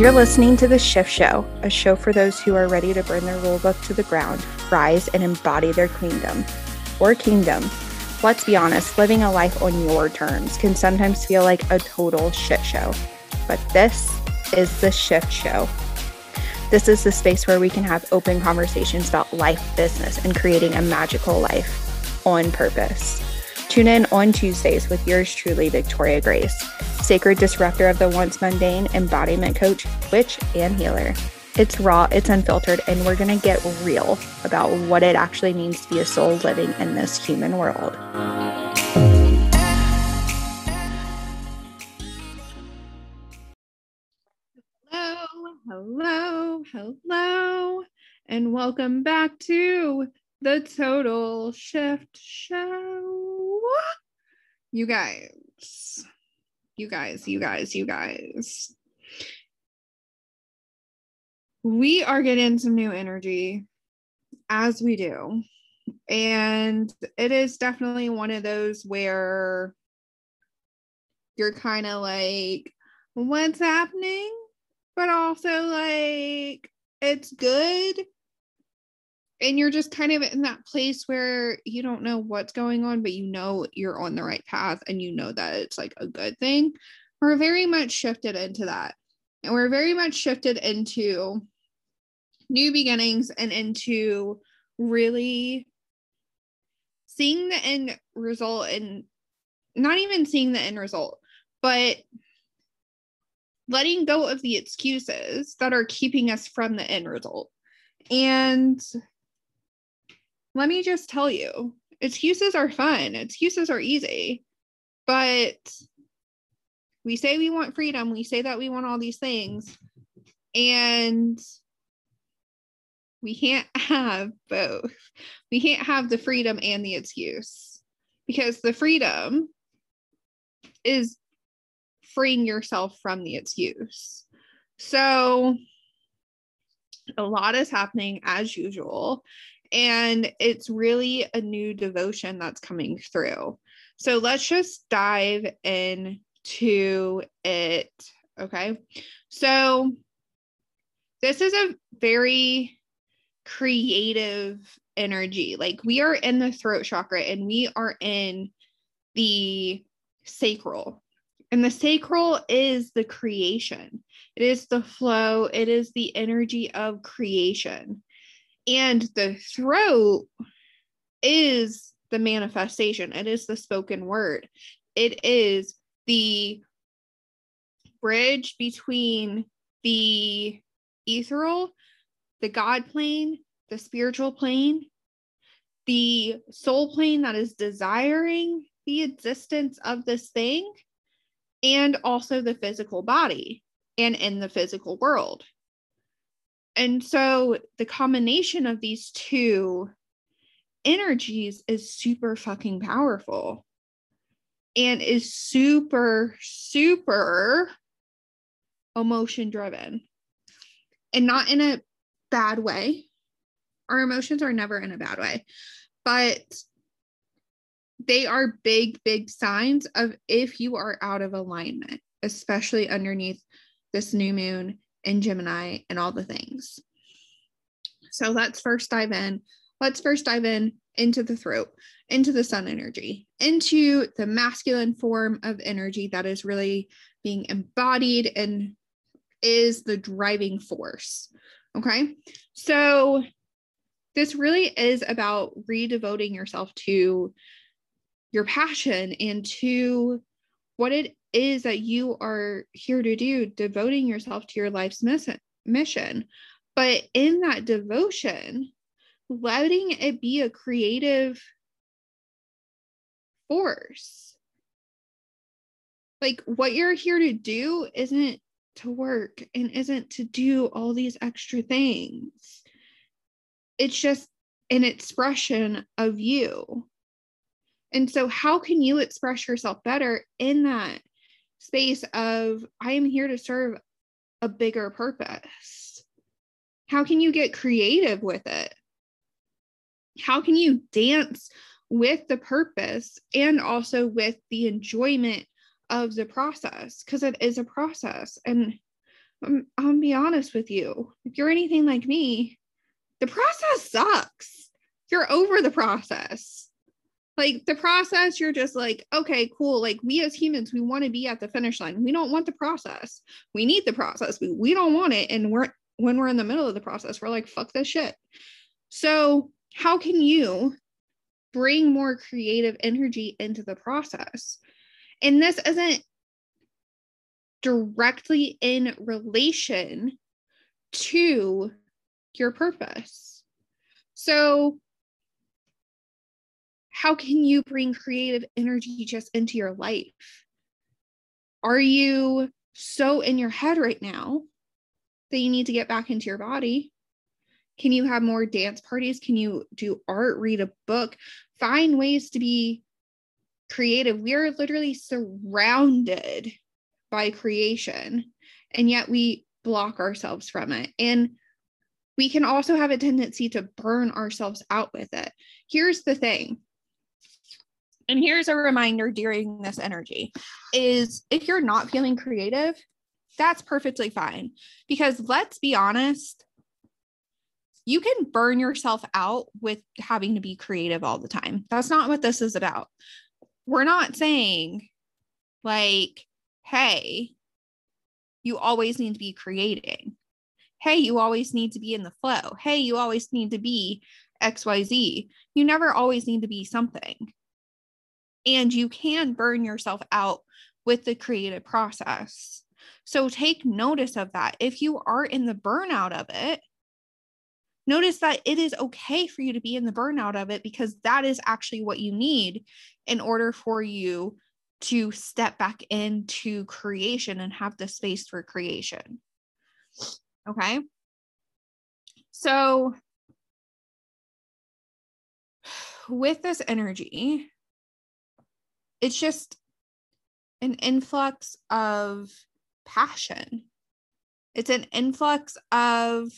You're listening to The Shift Show, a show for those who are ready to burn their rulebook to the ground, rise, and embody their queendom or kingdom. Let's be honest, living a life on your terms can sometimes feel like a total shit show. But this is The Shift Show. This is the space where we can have open conversations about life, business, and creating a magical life on purpose. Tune in on Tuesdays with yours truly, Victoria Grace, sacred disruptor of the once mundane, embodiment coach, witch, and healer. It's raw, it's unfiltered, and we're going to get real about what it actually means to be a soul living in this human world. Hello, hello, hello, and welcome back to the Total Shift Show. You guys, you guys, you guys, you guys. We are getting some new energy as we do. And it is definitely one of those where you're kind of like, what's happening? But also like, it's good and you're just kind of in that place where you don't know what's going on but you know you're on the right path and you know that it's like a good thing. We're very much shifted into that. And we're very much shifted into new beginnings and into really seeing the end result and not even seeing the end result but letting go of the excuses that are keeping us from the end result. And let me just tell you excuses are fun, excuses are easy, but we say we want freedom, we say that we want all these things, and we can't have both. We can't have the freedom and the excuse. Because the freedom is freeing yourself from the excuse. So, a lot is happening as usual and it's really a new devotion that's coming through. So let's just dive into it. Okay. So this is a very creative energy. Like we are in the throat chakra and we are in the sacral. And the sacral is the creation, it is the flow, it is the energy of creation. And the throat is the manifestation, it is the spoken word, it is the bridge between the ethereal, the God plane, the spiritual plane, the soul plane that is desiring the existence of this thing, and also the physical body and in the physical world. And so the combination of these two energies is super fucking powerful and is super, super emotion driven and not in a bad way. Our emotions are never in a bad way, but they are big, big signs of if you are out of alignment, especially underneath this new moon and Gemini and all the things. So let's first dive in. Let's first dive in into the throat, into the sun energy, into the masculine form of energy that is really being embodied and is the driving force. Okay. So this really is about redevoting yourself to your passion and to what it is that you are here to do, devoting yourself to your life's mission. But in that devotion, letting it be a creative force. Like what you're here to do isn't to work and isn't to do all these extra things. It's just an expression of you. And so, how can you express yourself better in that space of I am here to serve a bigger purpose? How can you get creative with it? How can you dance with the purpose and also with the enjoyment of the process? Because it is a process. And I'm, I'll be honest with you. If you're anything like me, the process sucks. You're over the process. Like the process, you're just like, okay, cool. Like we as humans, we want to be at the finish line. We don't want the process. We need the process. We, we don't want it. And we're when we're in the middle of the process, we're like, fuck this shit. So how can you bring more creative energy into the process? And this isn't directly in relation to your purpose. So, how can you bring creative energy just into your life? Are you so in your head right now that you need to get back into your body? Can you have more dance parties? Can you do art, read a book, find ways to be creative? We are literally surrounded by creation, and yet we block ourselves from it. And we can also have a tendency to burn ourselves out with it. Here's the thing. And here's a reminder during this energy is if you're not feeling creative, that's perfectly fine because let's be honest, you can burn yourself out with having to be creative all the time. That's not what this is about. We're not saying, like, hey, you always need to be creating. Hey, you always need to be in the flow. Hey, you always need to be XYZ. You never always need to be something. And you can burn yourself out with the creative process. So take notice of that. If you are in the burnout of it, notice that it is okay for you to be in the burnout of it because that is actually what you need in order for you to step back into creation and have the space for creation. Okay. So, with this energy, it's just an influx of passion. It's an influx of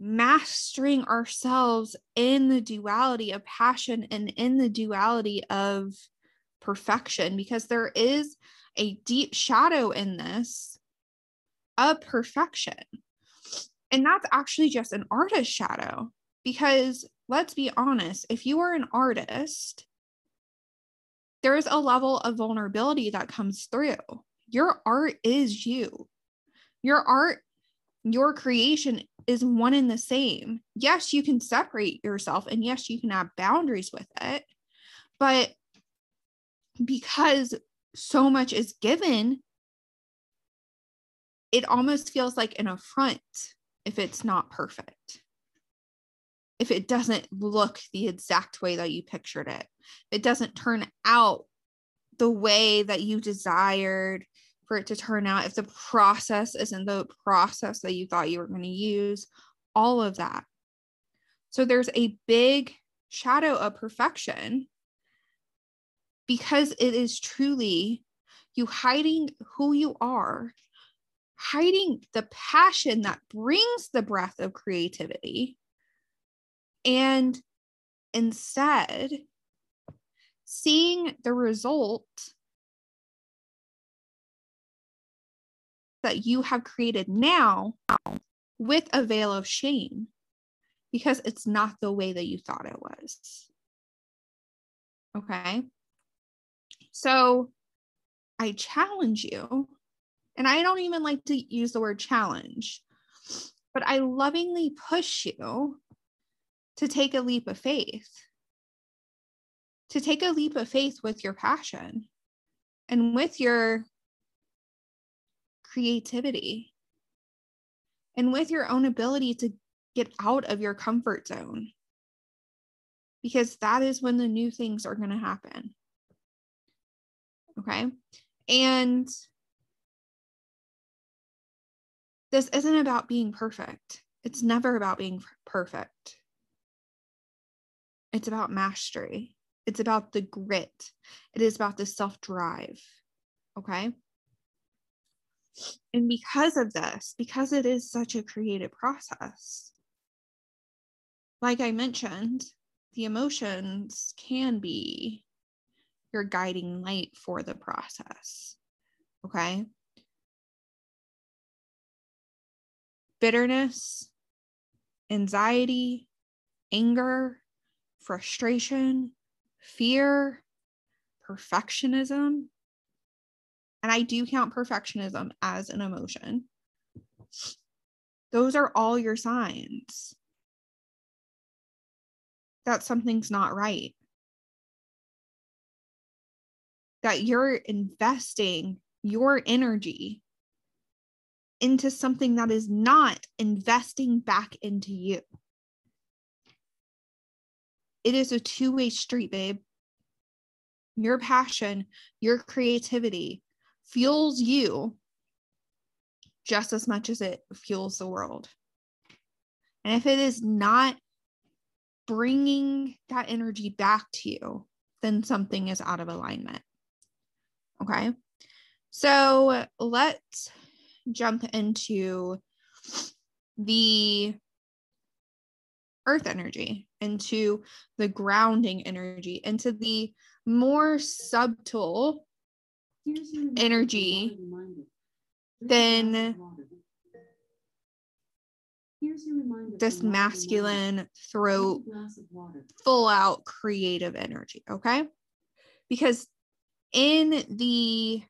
mastering ourselves in the duality of passion and in the duality of perfection because there is a deep shadow in this of perfection. And that's actually just an artist shadow because let's be honest, if you are an artist, there is a level of vulnerability that comes through. Your art is you. Your art, your creation is one and the same. Yes, you can separate yourself and yes, you can have boundaries with it. But because so much is given, it almost feels like an affront if it's not perfect. If it doesn't look the exact way that you pictured it, it doesn't turn out the way that you desired for it to turn out, if the process isn't the process that you thought you were going to use, all of that. So there's a big shadow of perfection because it is truly you hiding who you are, hiding the passion that brings the breath of creativity, and instead seeing the result that you have created now with a veil of shame because it's not the way that you thought it was. Okay. So I challenge you, and I don't even like to use the word challenge, but I lovingly push you to take a leap of faith, to take a leap of faith with your passion and with your creativity and with your own ability to get out of your comfort zone. Because that is when the new things are going to happen. Okay. And this isn't about being perfect. It's never about being perfect. It's about mastery. It's about the grit. It is about the self drive. Okay. And because of this, because it is such a creative process, like I mentioned, the emotions can be your guiding light for the process. Okay. bitterness, anxiety, anger, frustration, fear, perfectionism. And I do count perfectionism as an emotion. Those are all your signs that something's not right. That you're investing your energy into something that is not investing back into you. It is a two way street, babe. Your passion, your creativity fuels you just as much as it fuels the world. And if it is not bringing that energy back to you, then something is out of alignment. Okay. So let's jump into the earth energy, into the grounding energy, into the more subtle energy than this masculine throat, full out creative energy. Okay. Because in the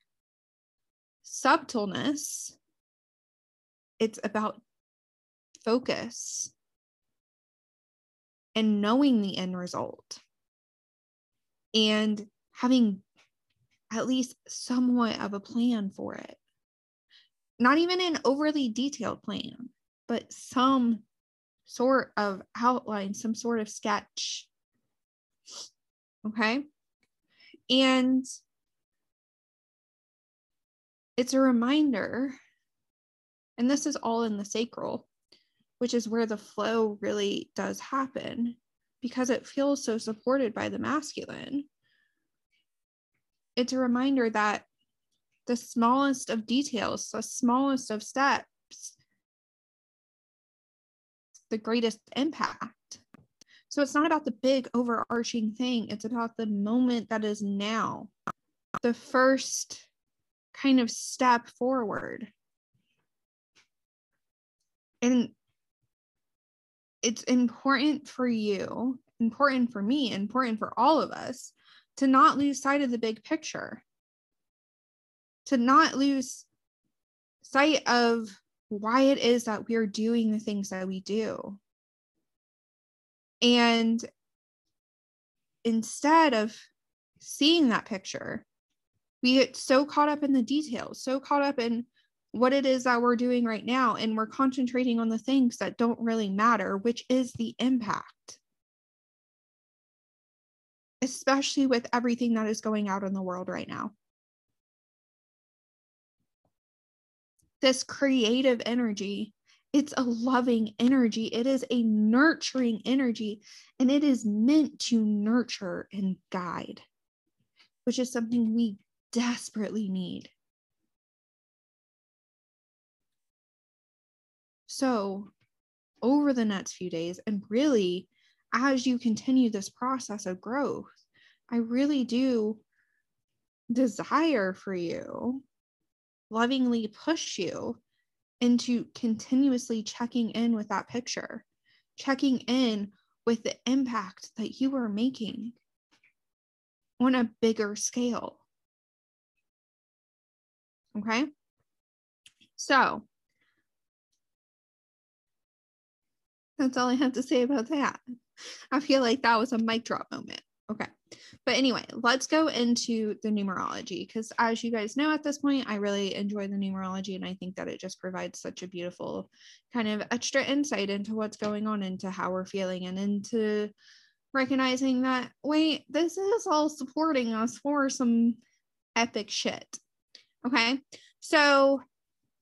subtleness, it's about focus and knowing the end result and having at least somewhat of a plan for it. Not even an overly detailed plan, but some sort of outline, some sort of sketch. Okay. And it's a reminder and this is all in the sacral, which is where the flow really does happen because it feels so supported by the masculine. It's a reminder that the smallest of details, the smallest of steps, the greatest impact. So it's not about the big overarching thing, it's about the moment that is now, the first kind of step forward and it's important for you, important for me, important for all of us to not lose sight of the big picture, to not lose sight of why it is that we're doing the things that we do. And instead of seeing that picture, we get so caught up in the details, so caught up in what it is that we're doing right now and we're concentrating on the things that don't really matter which is the impact. Especially with everything that is going out in the world right now. This creative energy it's a loving energy. It is a nurturing energy and it is meant to nurture and guide which is something we desperately need So, over the next few days, and really as you continue this process of growth, I really do desire for you, lovingly push you into continuously checking in with that picture, checking in with the impact that you are making on a bigger scale. Okay. So, That's all I have to say about that. I feel like that was a mic drop moment. Okay. But anyway, let's go into the numerology because, as you guys know at this point, I really enjoy the numerology and I think that it just provides such a beautiful kind of extra insight into what's going on, into how we're feeling, and into recognizing that, wait, this is all supporting us for some epic shit. Okay. So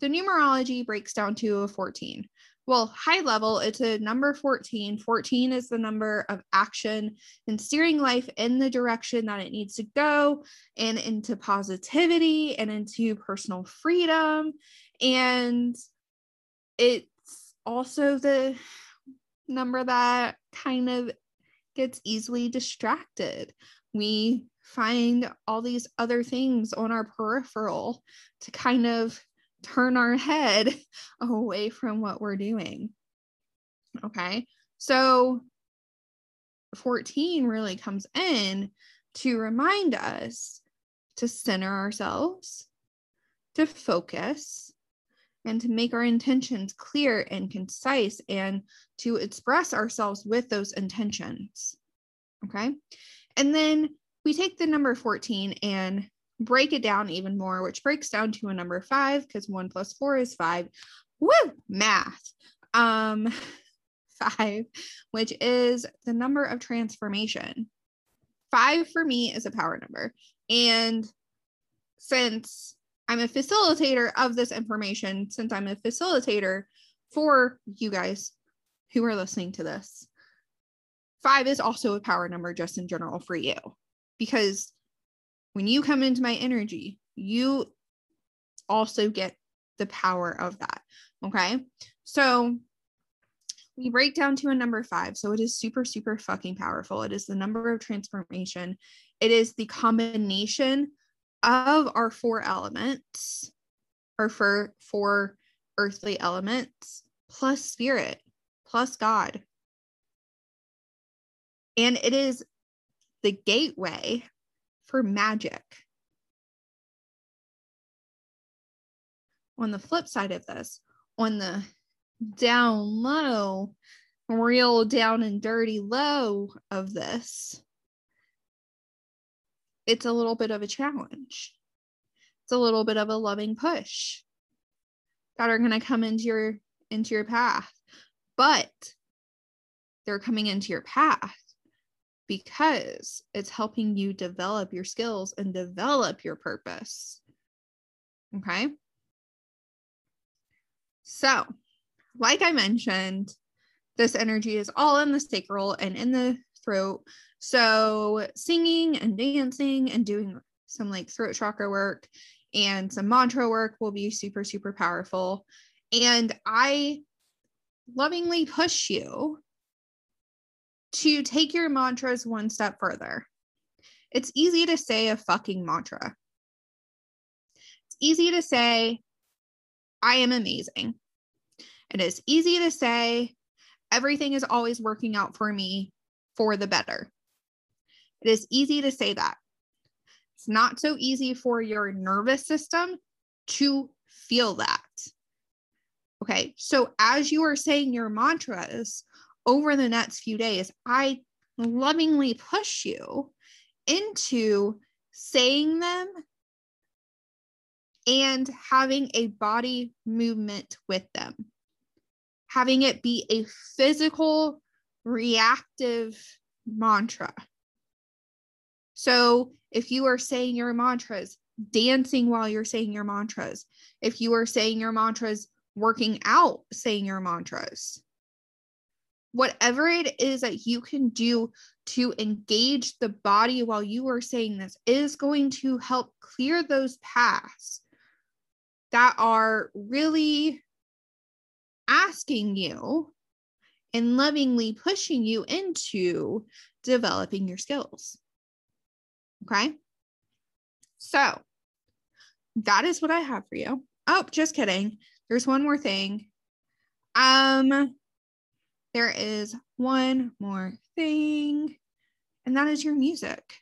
the numerology breaks down to a 14 well, high level, it's a number 14. 14 is the number of action and steering life in the direction that it needs to go and into positivity and into personal freedom. And it's also the number that kind of gets easily distracted. We find all these other things on our peripheral to kind of turn our head away from what we're doing. Okay. So 14 really comes in to remind us to center ourselves, to focus, and to make our intentions clear and concise and to express ourselves with those intentions. Okay. And then we take the number 14 and break it down even more, which breaks down to a number five because one plus four is five. Woo, math. Um, five, which is the number of transformation. Five for me is a power number. And since I'm a facilitator of this information, since I'm a facilitator for you guys who are listening to this, five is also a power number just in general for you. Because when you come into my energy, you also get the power of that. Okay. So we break down to a number five. So it is super, super fucking powerful. It is the number of transformation. It is the combination of our four elements, or for four earthly elements, plus spirit, plus God. And it is the gateway for magic. On the flip side of this, on the down low, real down and dirty low of this, it's a little bit of a challenge. It's a little bit of a loving push that are going to come into your into your path. But they're coming into your path because it's helping you develop your skills and develop your purpose. Okay. So, like I mentioned, this energy is all in the sacral and in the throat. So, singing and dancing and doing some like throat chakra work and some mantra work will be super, super powerful. And I lovingly push you to take your mantras one step further. It's easy to say a fucking mantra. It's easy to say, I am amazing. It is easy to say, everything is always working out for me for the better. It is easy to say that. It's not so easy for your nervous system to feel that. Okay, so as you are saying your mantras, over the next few days, I lovingly push you into saying them and having a body movement with them, having it be a physical, reactive mantra. So if you are saying your mantras, dancing while you're saying your mantras, if you are saying your mantras, working out, saying your mantras, whatever it is that you can do to engage the body while you are saying this is going to help clear those paths that are really asking you and lovingly pushing you into developing your skills. Okay. So that is what I have for you. Oh, just kidding. There's one more thing. Um, there is one more thing, and that is your music.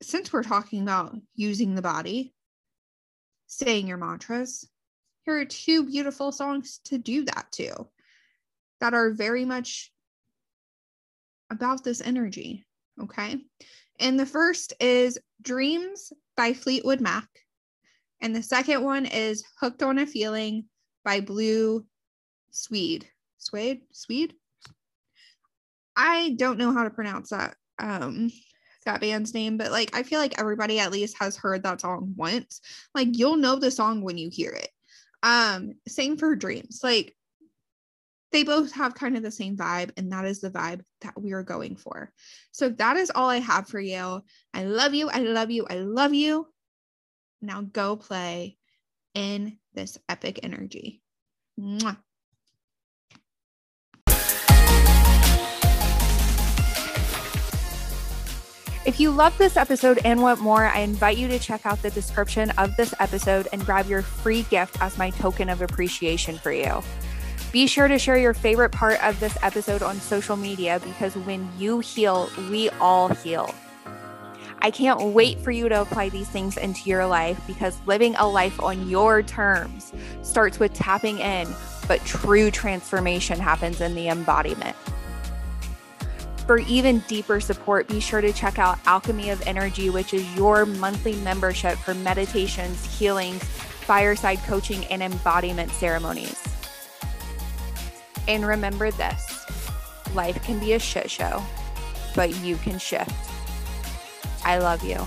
Since we're talking about using the body, saying your mantras, here are two beautiful songs to do that to that are very much about this energy. Okay. And the first is Dreams by Fleetwood Mac. And the second one is Hooked on a Feeling by Blue Swede. Swede, Swede. I don't know how to pronounce that um that band's name, but like I feel like everybody at least has heard that song once. Like you'll know the song when you hear it. Um, same for Dreams. Like they both have kind of the same vibe, and that is the vibe that we are going for. So that is all I have for you. I love you. I love you. I love you. Now go play in this epic energy. Mwah. If you love this episode and want more, I invite you to check out the description of this episode and grab your free gift as my token of appreciation for you. Be sure to share your favorite part of this episode on social media because when you heal, we all heal. I can't wait for you to apply these things into your life because living a life on your terms starts with tapping in, but true transformation happens in the embodiment. For even deeper support, be sure to check out Alchemy of Energy, which is your monthly membership for meditations, healings, fireside coaching, and embodiment ceremonies. And remember this life can be a shit show, but you can shift. I love you.